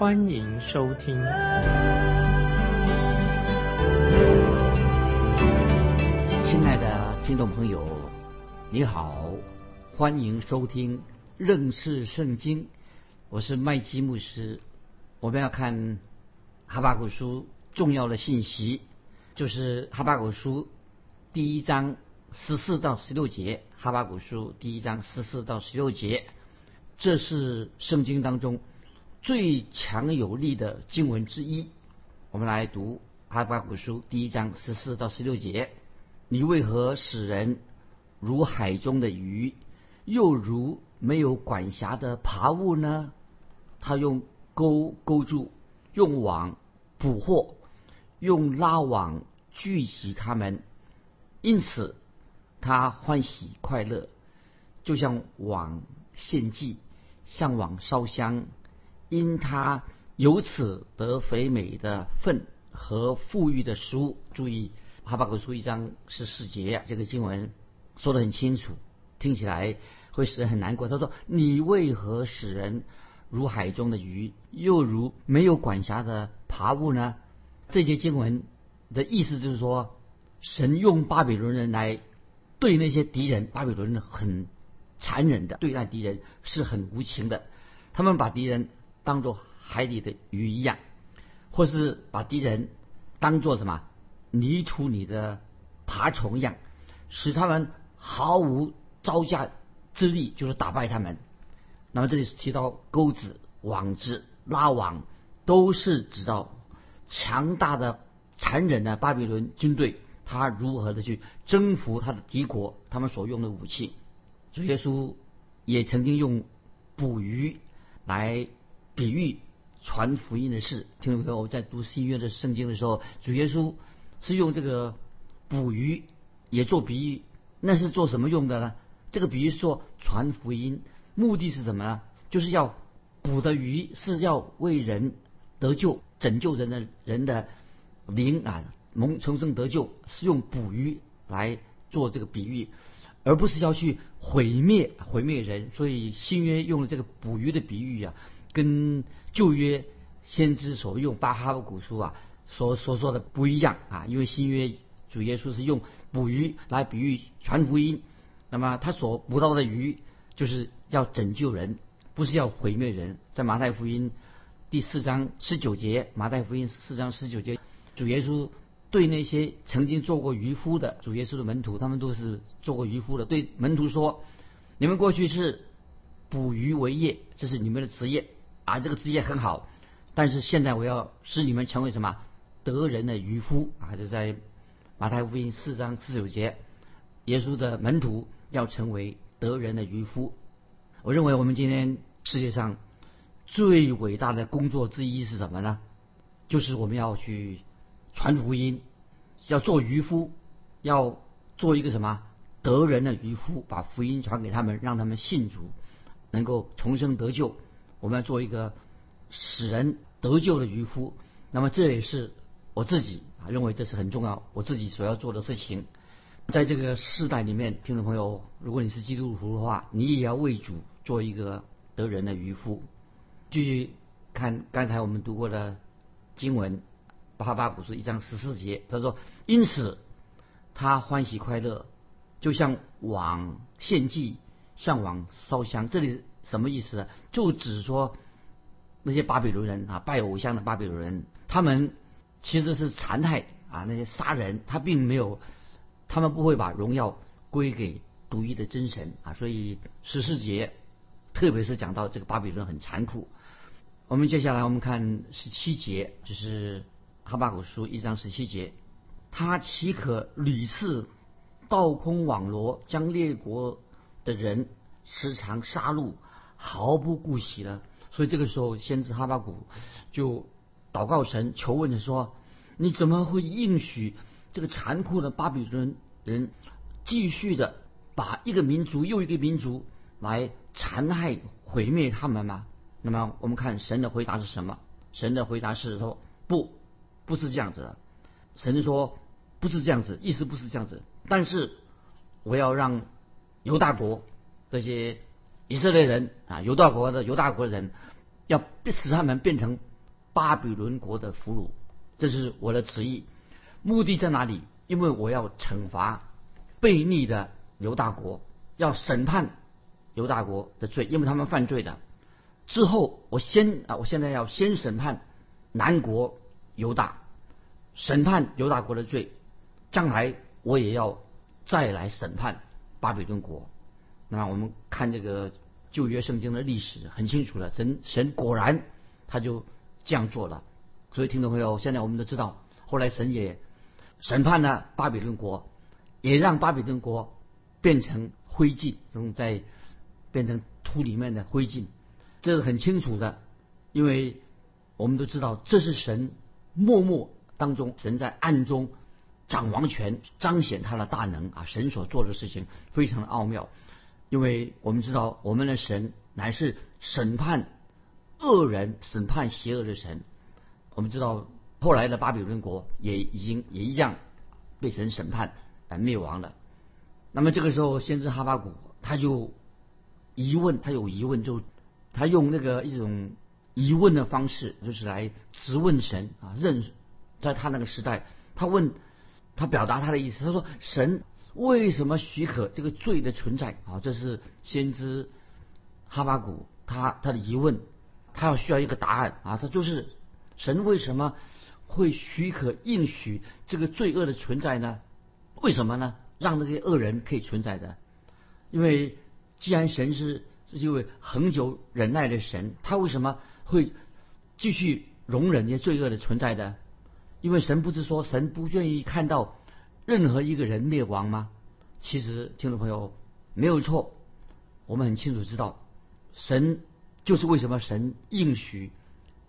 欢迎收听。亲爱的听众朋友，你好，欢迎收听认识圣经，我是麦基牧师。我们要看哈巴古书重要的信息，就是哈巴古书第一章。十四到十六节，《哈巴古书》第一章十四到十六节，这是圣经当中最强有力的经文之一。我们来读《哈巴古书》第一章十四到十六节：你为何使人如海中的鱼，又如没有管辖的爬物呢？他用钩钩住，用网捕获，用拉网聚集他们，因此。他欢喜快乐，就像往献祭，向网烧香，因他由此得肥美的粪和富裕的食物。注意，哈巴狗书一章十四节，这个经文说得很清楚，听起来会使人很难过。他说：“你为何使人如海中的鱼，又如没有管辖的爬物呢？”这节经文的意思就是说，神用巴比伦人来。对那些敌人，巴比伦人很残忍的对待敌人，是很无情的。他们把敌人当做海里的鱼一样，或是把敌人当做什么泥土里的爬虫一样，使他们毫无招架之力，就是打败他们。那么这里是提到钩子、网子、拉网，都是指到强大的、残忍的巴比伦军队。他如何的去征服他的敌国？他们所用的武器，主耶稣也曾经用捕鱼来比喻传福音的事。听众朋友，在读新约的圣经的时候，主耶稣是用这个捕鱼也做比喻。那是做什么用的呢？这个比喻说传福音，目的是什么呢？就是要捕的鱼是要为人得救、拯救人的人的灵啊。蒙重生得救是用捕鱼来做这个比喻，而不是要去毁灭毁灭人。所以新约用了这个捕鱼的比喻啊，跟旧约先知所用巴哈古书啊所所说的不一样啊。因为新约主耶稣是用捕鱼来比喻传福音，那么他所捕到的鱼就是要拯救人，不是要毁灭人。在马太福音第四章十九节，马太福音四章十九节，主耶稣。对那些曾经做过渔夫的主耶稣的门徒，他们都是做过渔夫的。对门徒说：“你们过去是捕鱼为业，这是你们的职业啊，这个职业很好。但是现在我要使你们成为什么得人的渔夫啊？就在马太福音四章十九节，耶稣的门徒要成为得人的渔夫。我认为我们今天世界上最伟大的工作之一是什么呢？就是我们要去。”传福音，要做渔夫，要做一个什么得人的渔夫，把福音传给他们，让他们信主，能够重生得救。我们要做一个使人得救的渔夫。那么这也是我自己啊认为这是很重要，我自己所要做的事情。在这个世代里面，听众朋友，如果你是基督徒的话，你也要为主做一个得人的渔夫。继续看刚才我们读过的经文。巴巴古书一章十四节，他说：“因此，他欢喜快乐，就像往献祭，向往烧香。”这里什么意思呢？就指说那些巴比伦人啊，拜偶像的巴比伦人，他们其实是残害啊，那些杀人，他并没有，他们不会把荣耀归给独一的真神啊。所以十四节，特别是讲到这个巴比伦很残酷。我们接下来我们看十七节，就是。哈巴古书一章十七节，他岂可屡次倒空网罗，将列国的人时常杀戮，毫不顾惜了？所以这个时候，先知哈巴古就祷告神，求问着说：“你怎么会应许这个残酷的巴比伦人继续的把一个民族又一个民族来残害毁灭他们吗？”那么我们看神的回答是什么？神的回答是说：“不，不是这样子的。”神说：“不是这样子，意思不是这样子。但是我要让犹大国这些以色列人啊，犹大国的犹大国人，要使他们变成巴比伦国的俘虏，这是我的旨意。目的在哪里？因为我要惩罚悖逆的犹大国，要审判犹大国的罪，因为他们犯罪的。之后，我先啊，我现在要先审判南国犹大。”审判犹大国的罪，将来我也要再来审判巴比伦国。那我们看这个旧约圣经的历史很清楚了，神神果然他就这样做了。所以听众朋友，现在我们都知道，后来神也审判了巴比伦国，也让巴比伦国变成灰烬，从在变成土里面的灰烬，这是很清楚的，因为我们都知道这是神默默。当中，神在暗中掌王权，彰显他的大能啊！神所做的事情非常的奥妙，因为我们知道，我们的神乃是审判恶人、审判邪恶的神。我们知道，后来的巴比伦国也已经也一样被神审判而灭亡了。那么这个时候，先知哈巴谷他就疑问，他有疑问，就他用那个一种疑问的方式，就是来质问神啊，认。在他那个时代，他问，他表达他的意思，他说：“神为什么许可这个罪的存在？”啊，这是先知哈巴谷他他的疑问，他要需要一个答案啊，他就是神为什么会许可应许这个罪恶的存在呢？为什么呢？让那些恶人可以存在的？因为既然神是是一位恒久忍耐的神，他为什么会继续容忍这些罪恶的存在的？因为神不是说神不愿意看到任何一个人灭亡吗？其实听众朋友没有错，我们很清楚知道，神就是为什么神应许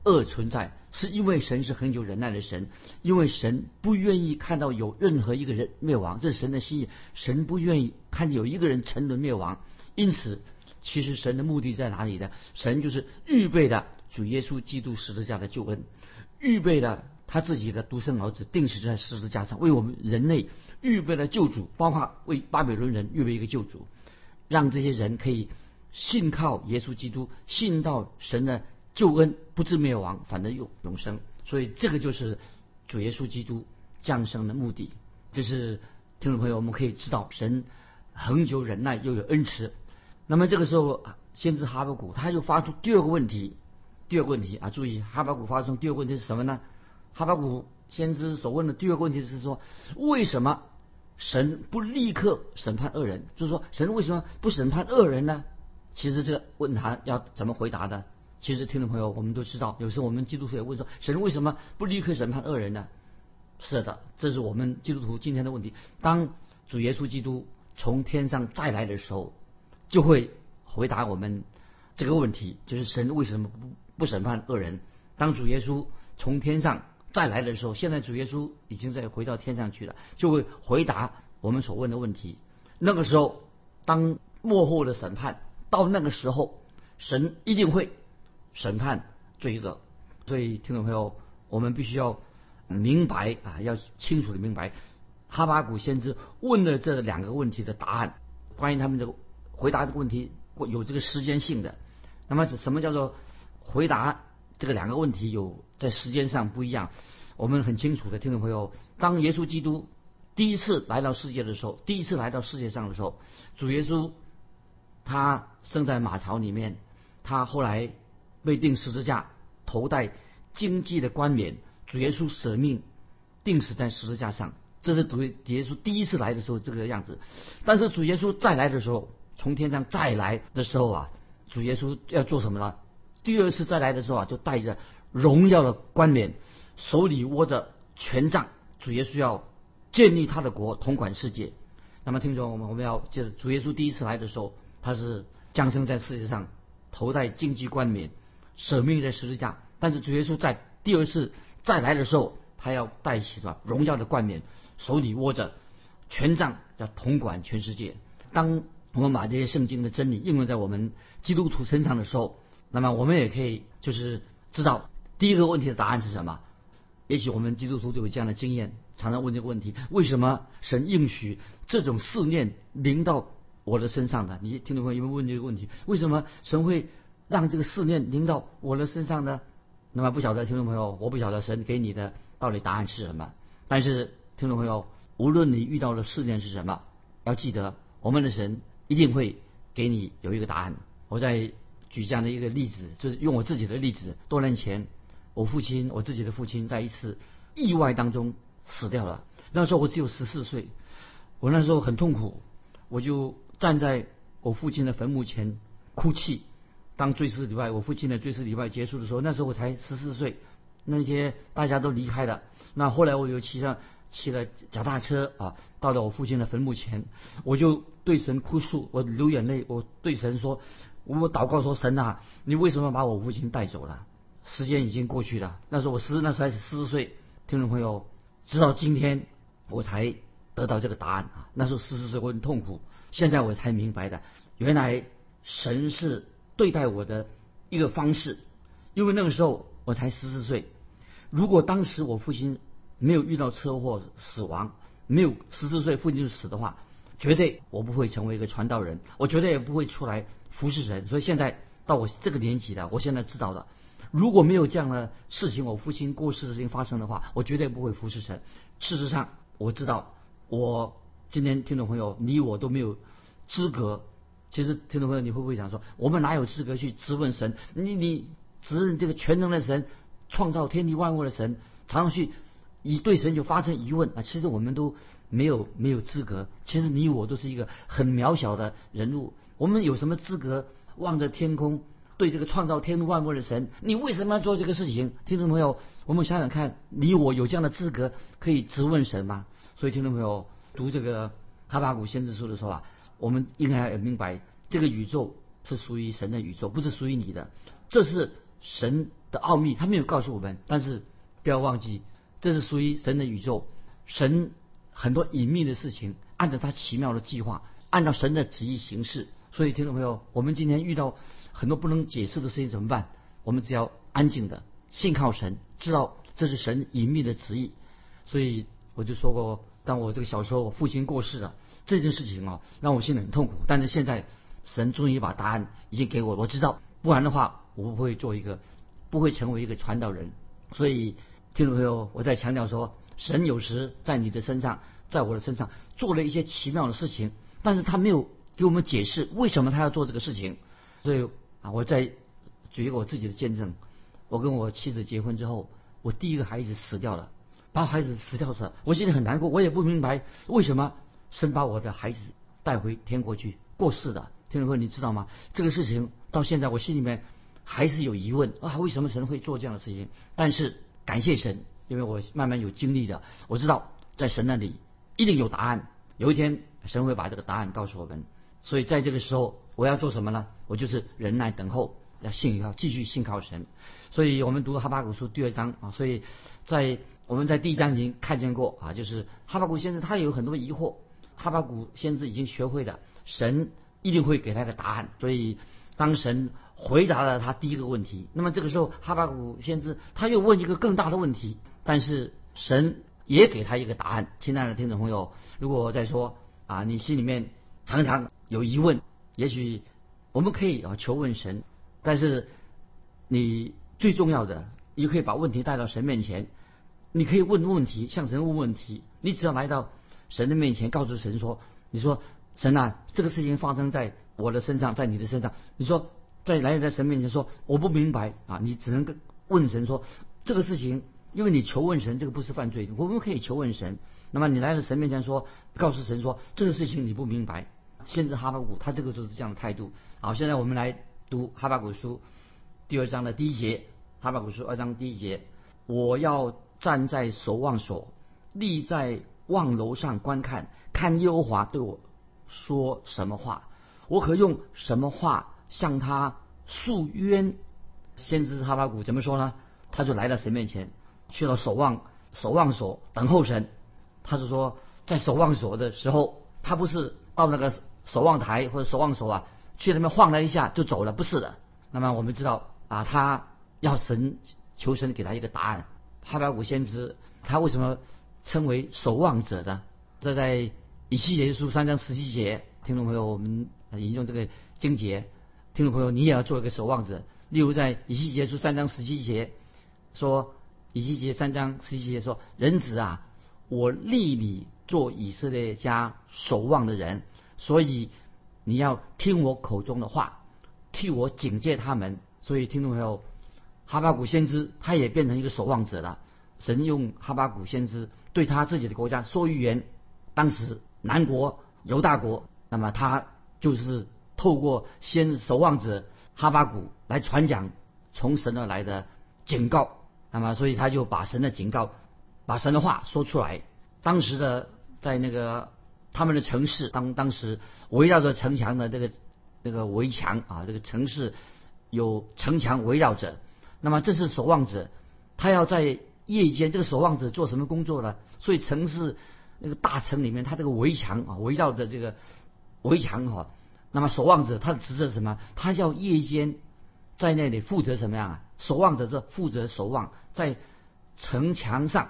恶存在，是因为神是很有忍耐的神，因为神不愿意看到有任何一个人灭亡，这是神的心意，神不愿意看见有一个人沉沦灭亡，因此其实神的目的在哪里呢？神就是预备的主耶稣基督十字架的救恩，预备的。他自己的独生儿子定死在十字架上，为我们人类预备了救主，包括为巴比伦人预备一个救主，让这些人可以信靠耶稣基督，信到神的救恩，不至灭亡，反正永永生。所以这个就是主耶稣基督降生的目的。这是听众朋友，我们可以知道神恒久忍耐又有恩慈。那么这个时候，先知哈巴谷他就发出第二个问题，第二个问题啊，注意哈巴谷发出第二个问题是什么呢？哈巴谷先知所问的第二个问题是说：为什么神不立刻审判恶人？就是说，神为什么不审判恶人呢？其实这个问他要怎么回答的？其实听众朋友，我们都知道，有时候我们基督徒也问说：神为什么不立刻审判恶人呢？是的，这是我们基督徒今天的问题。当主耶稣基督从天上再来的时候，就会回答我们这个问题：就是神为什么不不审判恶人？当主耶稣从天上。再来的时候，现在主耶稣已经在回到天上去了，就会回答我们所问的问题。那个时候，当幕后的审判到那个时候，神一定会审判罪恶。所以，听众朋友，我们必须要明白啊，要清楚的明白哈巴谷先知问的这两个问题的答案。关于他们这个回答这个问题有这个时间性的。那么，什么叫做回答？这个两个问题有在时间上不一样，我们很清楚的，听众朋友，当耶稣基督第一次来到世界的时候，第一次来到世界上的时候，主耶稣他生在马槽里面，他后来被钉十字架，头戴荆棘的冠冕，主耶稣舍命钉死在十字架上，这是主耶稣第一次来的时候这个样子。但是主耶稣再来的时候，从天上再来的时候啊，主耶稣要做什么呢？第二次再来的时候啊，就带着荣耀的冠冕，手里握着权杖，主耶稣要建立他的国，统管世界。那么听众我们我们要记得，主耶稣第一次来的时候，他是降生在世界上，头戴荆棘冠冕，舍命在十字架。但是主耶稣在第二次再来的时候，他要带起什么荣耀的冠冕，手里握着权杖，要统管全世界。当我们把这些圣经的真理应用在我们基督徒身上的时候，那么我们也可以就是知道第一个问题的答案是什么。也许我们基督徒都有这样的经验，常常问这个问题：为什么神应许这种试炼临到我的身上呢？你听众朋友有没有问这个问题？为什么神会让这个试炼临到我的身上呢？那么不晓得听众朋友，我不晓得神给你的到底答案是什么。但是听众朋友，无论你遇到的试炼是什么，要记得我们的神一定会给你有一个答案。我在举这样的一个例子，就是用我自己的例子，多年前。我父亲，我自己的父亲，在一次意外当中死掉了。那时候我只有十四岁，我那时候很痛苦，我就站在我父亲的坟墓前哭泣。当追思礼拜，我父亲的追思礼拜结束的时候，那时候我才十四岁，那些大家都离开了。那后来我又骑上骑了脚踏车啊，到了我父亲的坟墓前，我就对神哭诉，我流眼泪，我对神说，我祷告说，神啊，你为什么把我父亲带走了？时间已经过去了，那时候我十那时候还是十四岁，听众朋友，直到今天我才得到这个答案啊。那时候十四岁我很痛苦，现在我才明白的，原来神是对待我的一个方式。因为那个时候我才十四岁，如果当时我父亲没有遇到车祸死亡，没有十四岁父亲就死的话，绝对我不会成为一个传道人，我绝对也不会出来服侍神。所以现在到我这个年纪了，我现在知道了。如果没有这样的事情，我父亲过世的事情发生的话，我绝对不会服侍神。事实上，我知道，我今天听众朋友，你我都没有资格。其实，听众朋友，你会不会想说，我们哪有资格去质问神？你你指认这个全能的神，创造天地万物的神，常常去以对神就发生疑问啊？其实我们都没有没有资格。其实你我都是一个很渺小的人物，我们有什么资格望着天空？对这个创造天地万物的神，你为什么要做这个事情？听众朋友，我们想想看，你我有这样的资格可以质问神吗？所以，听众朋友读这个哈巴谷先知书的时候啊，我们应该要明白，这个宇宙是属于神的宇宙，不是属于你的。这是神的奥秘，他没有告诉我们。但是不要忘记，这是属于神的宇宙，神很多隐秘的事情，按照他奇妙的计划，按照神的旨意行事。所以，听众朋友，我们今天遇到。很多不能解释的事情怎么办？我们只要安静的信靠神，知道这是神隐秘的旨意。所以我就说过，当我这个小时候我父亲过世了这件事情啊，让我心里很痛苦。但是现在神终于把答案已经给我，我知道，不然的话我不会做一个，不会成为一个传道人。所以听众朋友，我在强调说，神有时在你的身上，在我的身上做了一些奇妙的事情，但是他没有给我们解释为什么他要做这个事情，所以。啊，我再举一个我自己的见证。我跟我妻子结婚之后，我第一个孩子死掉了，把孩子死掉了，我心里很难过。我也不明白为什么神把我的孩子带回天国去过世的。听众朋友，你知道吗？这个事情到现在我心里面还是有疑问啊，为什么神会做这样的事情？但是感谢神，因为我慢慢有经历的，我知道在神那里一定有答案。有一天神会把这个答案告诉我们。所以在这个时候，我要做什么呢？我就是忍耐等候，要信靠，继续信靠神。所以我们读哈巴谷书第二章啊，所以在我们在第一章已经看见过啊，就是哈巴谷先生他有很多疑惑，哈巴谷先知已经学会了，神一定会给他个答案。所以当神回答了他第一个问题，那么这个时候哈巴谷先知他又问一个更大的问题，但是神也给他一个答案。亲爱的听众朋友，如果我在说啊，你心里面常常。有疑问，也许我们可以啊求问神，但是你最重要的，你可以把问题带到神面前，你可以问问题，向神问问题。你只要来到神的面前，告诉神说：“你说神啊，这个事情发生在我的身上，在你的身上。”你说在来在神面前说：“我不明白啊！”你只能跟问神说：“这个事情，因为你求问神，这个不是犯罪，我们可以求问神。那么你来到神面前说，告诉神说这个事情你不明白。”先知哈巴谷，他这个就是这样的态度。好，现在我们来读哈巴谷书第二章的第一节。哈巴谷书二章第一节：我要站在守望所，立在望楼上观看，看耶和华对我说什么话，我可用什么话向他诉冤？先知哈巴谷怎么说呢？他就来到神面前，去了守望守望所等候神。他是说，在守望所的时候，他不是到那个守望台或者守望所啊，去那边晃了一下就走了，不是的。那么我们知道啊，他要神求神给他一个答案。哈巴谷先知他为什么称为守望者呢？这在以西结书三章十七节，听众朋友，我们引用这个经节，听众朋友，你也要做一个守望者。例如在以西结书三章十七节说，以西结三章十七节说，人子啊。我立你做以色列家守望的人，所以你要听我口中的话，替我警戒他们。所以听众朋友，哈巴谷先知他也变成一个守望者了。神用哈巴谷先知对他自己的国家说预言。当时南国犹大国，那么他就是透过先守望者哈巴谷来传讲从神而来的警告。那么所以他就把神的警告。把神的话说出来。当时的在那个他们的城市，当当时围绕着城墙的这个这个围墙啊，这个城市有城墙围绕着。那么这是守望者，他要在夜间，这个守望者做什么工作呢？所以城市那个大城里面，他这个围墙啊，围绕着这个围墙哈。那么守望者他的职责是什么？他要夜间在那里负责什么样啊？守望者是负责守望在城墙上。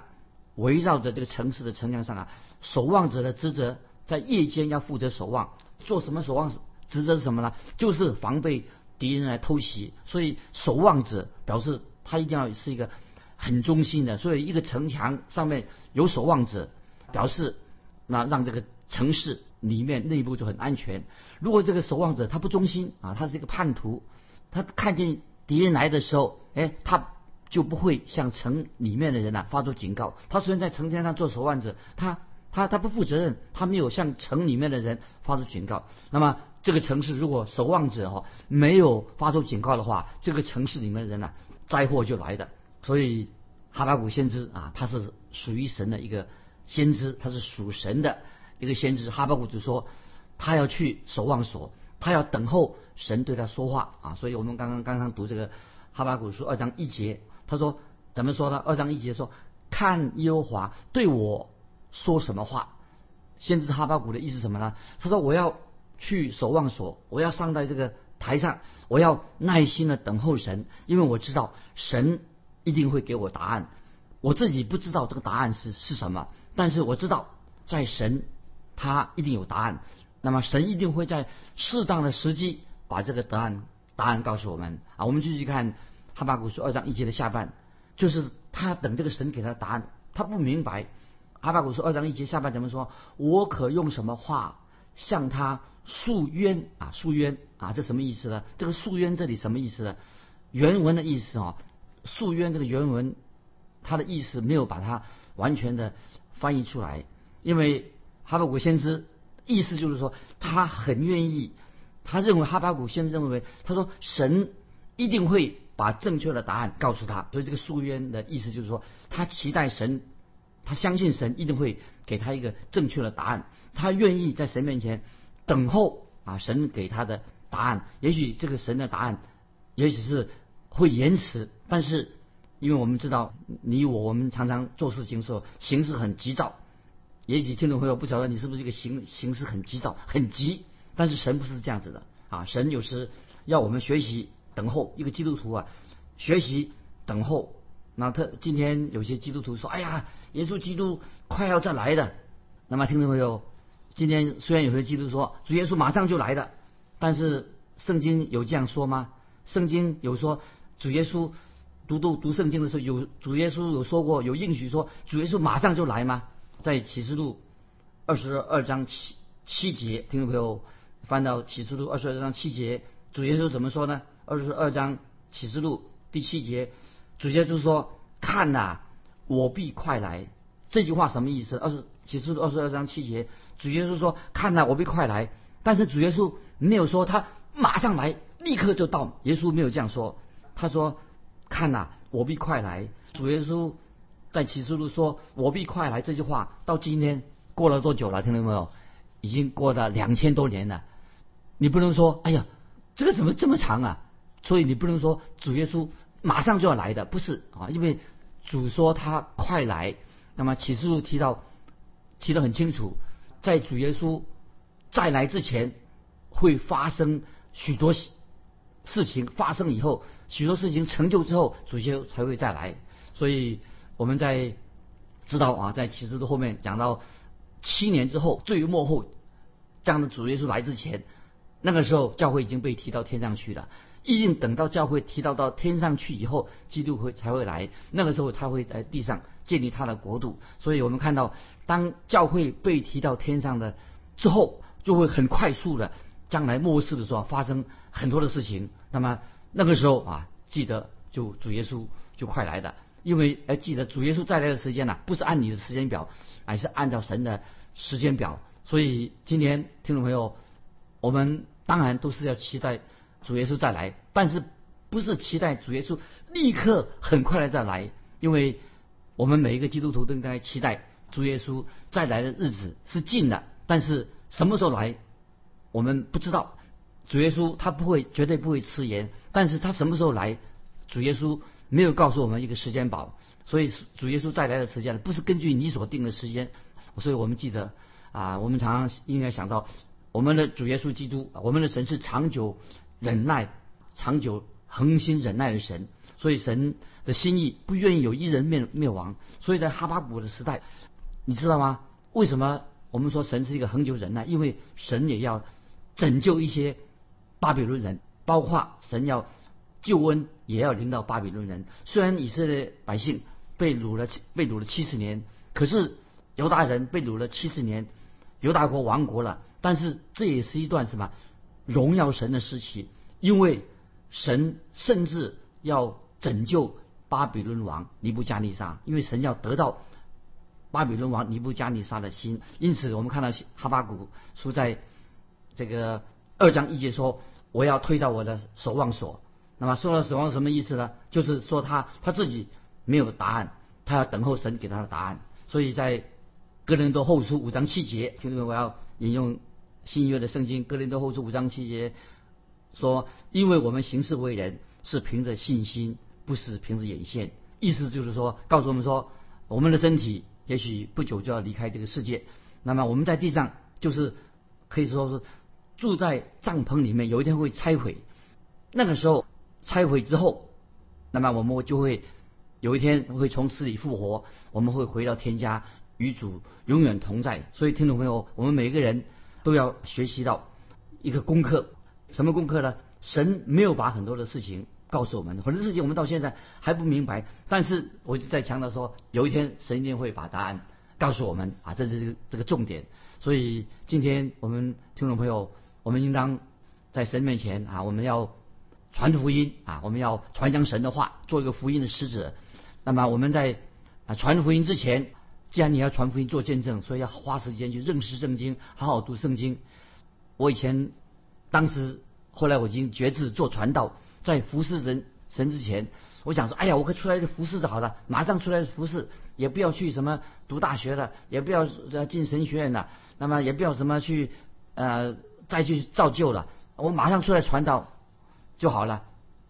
围绕着这个城市的城墙上啊，守望者的职责在夜间要负责守望，做什么守望职责是什么呢？就是防备敌人来偷袭。所以守望者表示他一定要是一个很忠心的。所以一个城墙上面有守望者，表示那让这个城市里面内部就很安全。如果这个守望者他不忠心啊，他是一个叛徒，他看见敌人来的时候，哎，他。就不会向城里面的人呐发出警告。他虽然在城墙上做守望者，他他他不负责任，他没有向城里面的人发出警告。那么这个城市如果守望者哈没有发出警告的话，这个城市里面的人呐灾祸就来的。所以哈巴谷先知啊，他是属于神的一个先知，他是属神的一个先知。哈巴谷就说他要去守望所，他要等候神对他说话啊。所以我们刚刚刚刚读这个哈巴谷书二章一节。他说：“怎么说呢？二章一节说，看耶和华对我说什么话。先知哈巴谷的意思什么呢？他说我要去守望所，我要上在这个台上，我要耐心的等候神，因为我知道神一定会给我答案。我自己不知道这个答案是是什么，但是我知道在神他一定有答案。那么神一定会在适当的时机把这个答案答案告诉我们啊。我们继续看。”哈巴谷书二章一节的下半，就是他等这个神给他答案，他不明白。哈巴谷书二章一节下半怎么说？我可用什么话向他诉冤啊？诉冤啊？这什么意思呢？这个诉冤这里什么意思呢？原文的意思啊，诉冤这个原文，它的意思没有把它完全的翻译出来，因为哈巴谷先知意思就是说，他很愿意，他认为哈巴谷先知认为，他说神一定会。把正确的答案告诉他，所以这个诉冤的意思就是说，他期待神，他相信神一定会给他一个正确的答案，他愿意在神面前等候啊，神给他的答案。也许这个神的答案，也许是会延迟，但是因为我们知道你我，我们常常做事情的时候形式很急躁，也许听众朋友不晓得你是不是这个形形式很急躁、很急，但是神不是这样子的啊，神有时要我们学习。等候一个基督徒啊，学习等候。那他今天有些基督徒说：“哎呀，耶稣基督快要再来的。”那么听众朋友，今天虽然有些基督说主耶稣马上就来的，但是圣经有这样说吗？圣经有说主耶稣读读读圣经的时候，有主耶稣有说过有应许说主耶稣马上就来吗？在启示录二十二章七七节，听众朋友翻到启示录二十二章七节，主耶稣怎么说呢？二十二章启示录第七节，主耶稣说：“看呐，我必快来。”这句话什么意思？二十启示录二十二章七节，主耶稣说：“看呐，我必快来。”但是主耶稣没有说他马上来，立刻就到。耶稣没有这样说，他说：“看呐，我必快来。”主耶稣在启示录说：“我必快来。”这句话到今天过了多久了？听到没有？已经过了两千多年了。你不能说：“哎呀，这个怎么这么长啊？”所以你不能说主耶稣马上就要来的，不是啊，因为主说他快来。那么启示录提到提得很清楚，在主耶稣再来之前，会发生许多事情发生以后，许多事情成就之后，主耶稣才会再来。所以我们在知道啊，在启示录后面讲到七年之后，最末后这样的主耶稣来之前，那个时候教会已经被提到天上去了。一定等到教会提到到天上去以后，基督会才会来。那个时候他会在地上建立他的国度。所以我们看到，当教会被提到天上的之后，就会很快速的将来末世的时候发生很多的事情。那么那个时候啊，记得就主耶稣就快来的，因为要记得主耶稣再来的时间呢，不是按你的时间表，而是按照神的时间表。所以今天听众朋友，我们当然都是要期待。主耶稣再来，但是不是期待主耶稣立刻很快的再来？因为我们每一个基督徒都应该期待主耶稣再来的日子是近的，但是什么时候来，我们不知道。主耶稣他不会，绝对不会迟延，但是他什么时候来，主耶稣没有告诉我们一个时间表，所以主耶稣再来的时间不是根据你所定的时间。所以我们记得啊，我们常常应该想到我们的主耶稣基督，我们的神是长久。忍耐，长久恒心忍耐的神，所以神的心意不愿意有一人灭灭亡。所以在哈巴谷的时代，你知道吗？为什么我们说神是一个恒久忍耐？因为神也要拯救一些巴比伦人，包括神要救恩也要临到巴比伦人。虽然以色列百姓被掳了被掳了七十年，可是犹大人被掳了七十年，犹大国亡国了。但是这也是一段什么？荣耀神的时期，因为神甚至要拯救巴比伦王尼布加尼撒，因为神要得到巴比伦王尼布加尼撒的心，因此我们看到哈巴谷书在这个二章一节说：“我要推到我的守望所。”那么说到守望什么意思呢？就是说他他自己没有答案，他要等候神给他的答案。所以在哥林多后书五章七节，听众们，我要引用。新约的圣经《哥林多后书》五章七节说：“因为我们行事为人是凭着信心，不是凭着眼线。”意思就是说，告诉我们说，我们的身体也许不久就要离开这个世界。那么我们在地上就是可以说是住在帐篷里面，有一天会拆毁。那个时候拆毁之后，那么我们就会有一天会从死里复活，我们会回到天家，与主永远同在。所以，听众朋友，我们每一个人。都要学习到一个功课，什么功课呢？神没有把很多的事情告诉我们，很多事情我们到现在还不明白。但是我就在强调说，有一天神一定会把答案告诉我们啊，这是这个重点。所以今天我们听众朋友，我们应当在神面前啊，我们要传福音啊，我们要传扬神的话，做一个福音的使者。那么我们在啊传福音之前。既然你要传福音做见证，所以要花时间去认识圣经，好好读圣经。我以前，当时后来我已经决志做传道，在服侍人神之前，我想说，哎呀，我可出来服侍就好了，马上出来服侍，也不要去什么读大学了，也不要进神学院了，那么也不要什么去呃再去造就了，我马上出来传道就好了。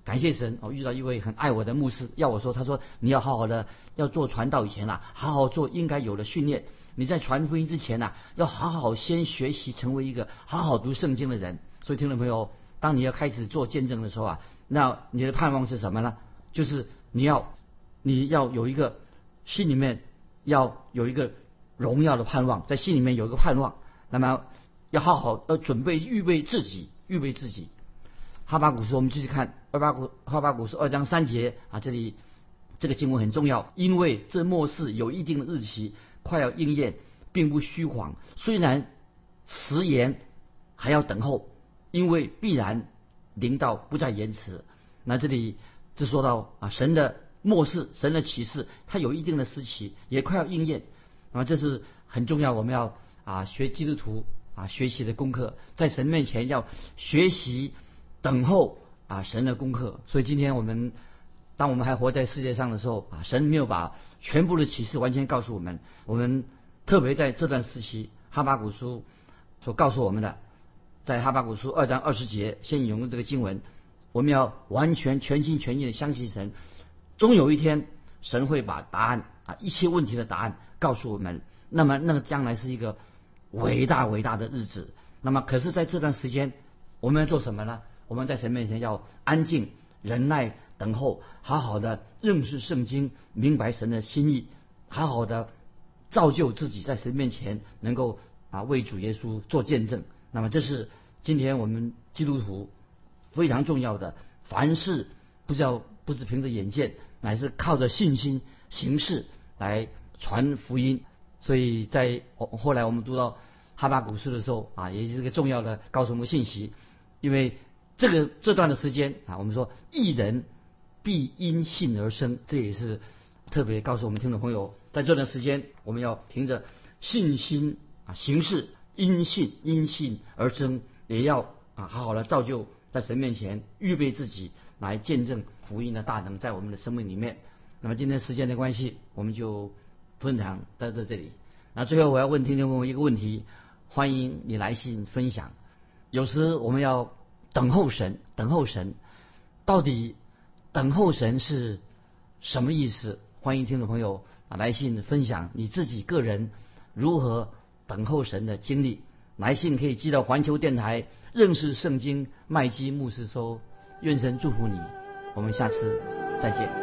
感谢神，我遇到一位很爱我的牧师，要我说，他说你要好好的要做传道以前啊，好好做应该有的训练。你在传福音之前呐，要好好先学习成为一个好好读圣经的人。所以听众朋友，当你要开始做见证的时候啊，那你的盼望是什么呢？就是你要你要有一个心里面要有一个荣耀的盼望，在心里面有一个盼望，那么要好好要准备预备自己，预备自己。哈巴古书，我们继续看二巴古哈巴古书二章三节啊，这里这个经文很重要，因为这末世有一定的日期，快要应验，并不虚谎。虽然迟延，还要等候，因为必然临到，不再延迟。那这里就说到啊，神的末世，神的启示，它有一定的时期，也快要应验啊，这是很重要，我们要啊学基督徒啊学习的功课，在神面前要学习。等候啊，神的功课。所以今天我们，当我们还活在世界上的时候啊，神没有把全部的启示完全告诉我们。我们特别在这段时期，哈巴古书所告诉我们的，在哈巴古书二章二十节，先引用这个经文，我们要完全全心全意的相信神，终有一天神会把答案啊一切问题的答案告诉我们。那么那个将来是一个伟大伟大的日子。那么可是在这段时间，我们要做什么呢？我们在神面前要安静、忍耐、等候，好好的认识圣经，明白神的心意，好好的造就自己，在神面前能够啊为主耶稣做见证。那么这是今天我们基督徒非常重要的，凡事不是要不是凭着眼见，乃是靠着信心行事来传福音。所以在后来我们读到哈巴古书的时候啊，也是一个重要的告诉我们信息，因为这个这段的时间啊，我们说一人必因信而生，这也是特别告诉我们听众朋友，在这段时间我们要凭着信心啊行事，因信因信而生，也要啊好好的造就在神面前预备自己来见证福音的大能在我们的生命里面。那么今天时间的关系，我们就。分享到在这里，那最后我要问听众朋友一个问题，欢迎你来信分享。有时我们要等候神，等候神，到底等候神是什么意思？欢迎听众朋友啊来信分享你自己个人如何等候神的经历。来信可以寄到环球电台认识圣经麦基牧师收。愿神祝福你，我们下次再见。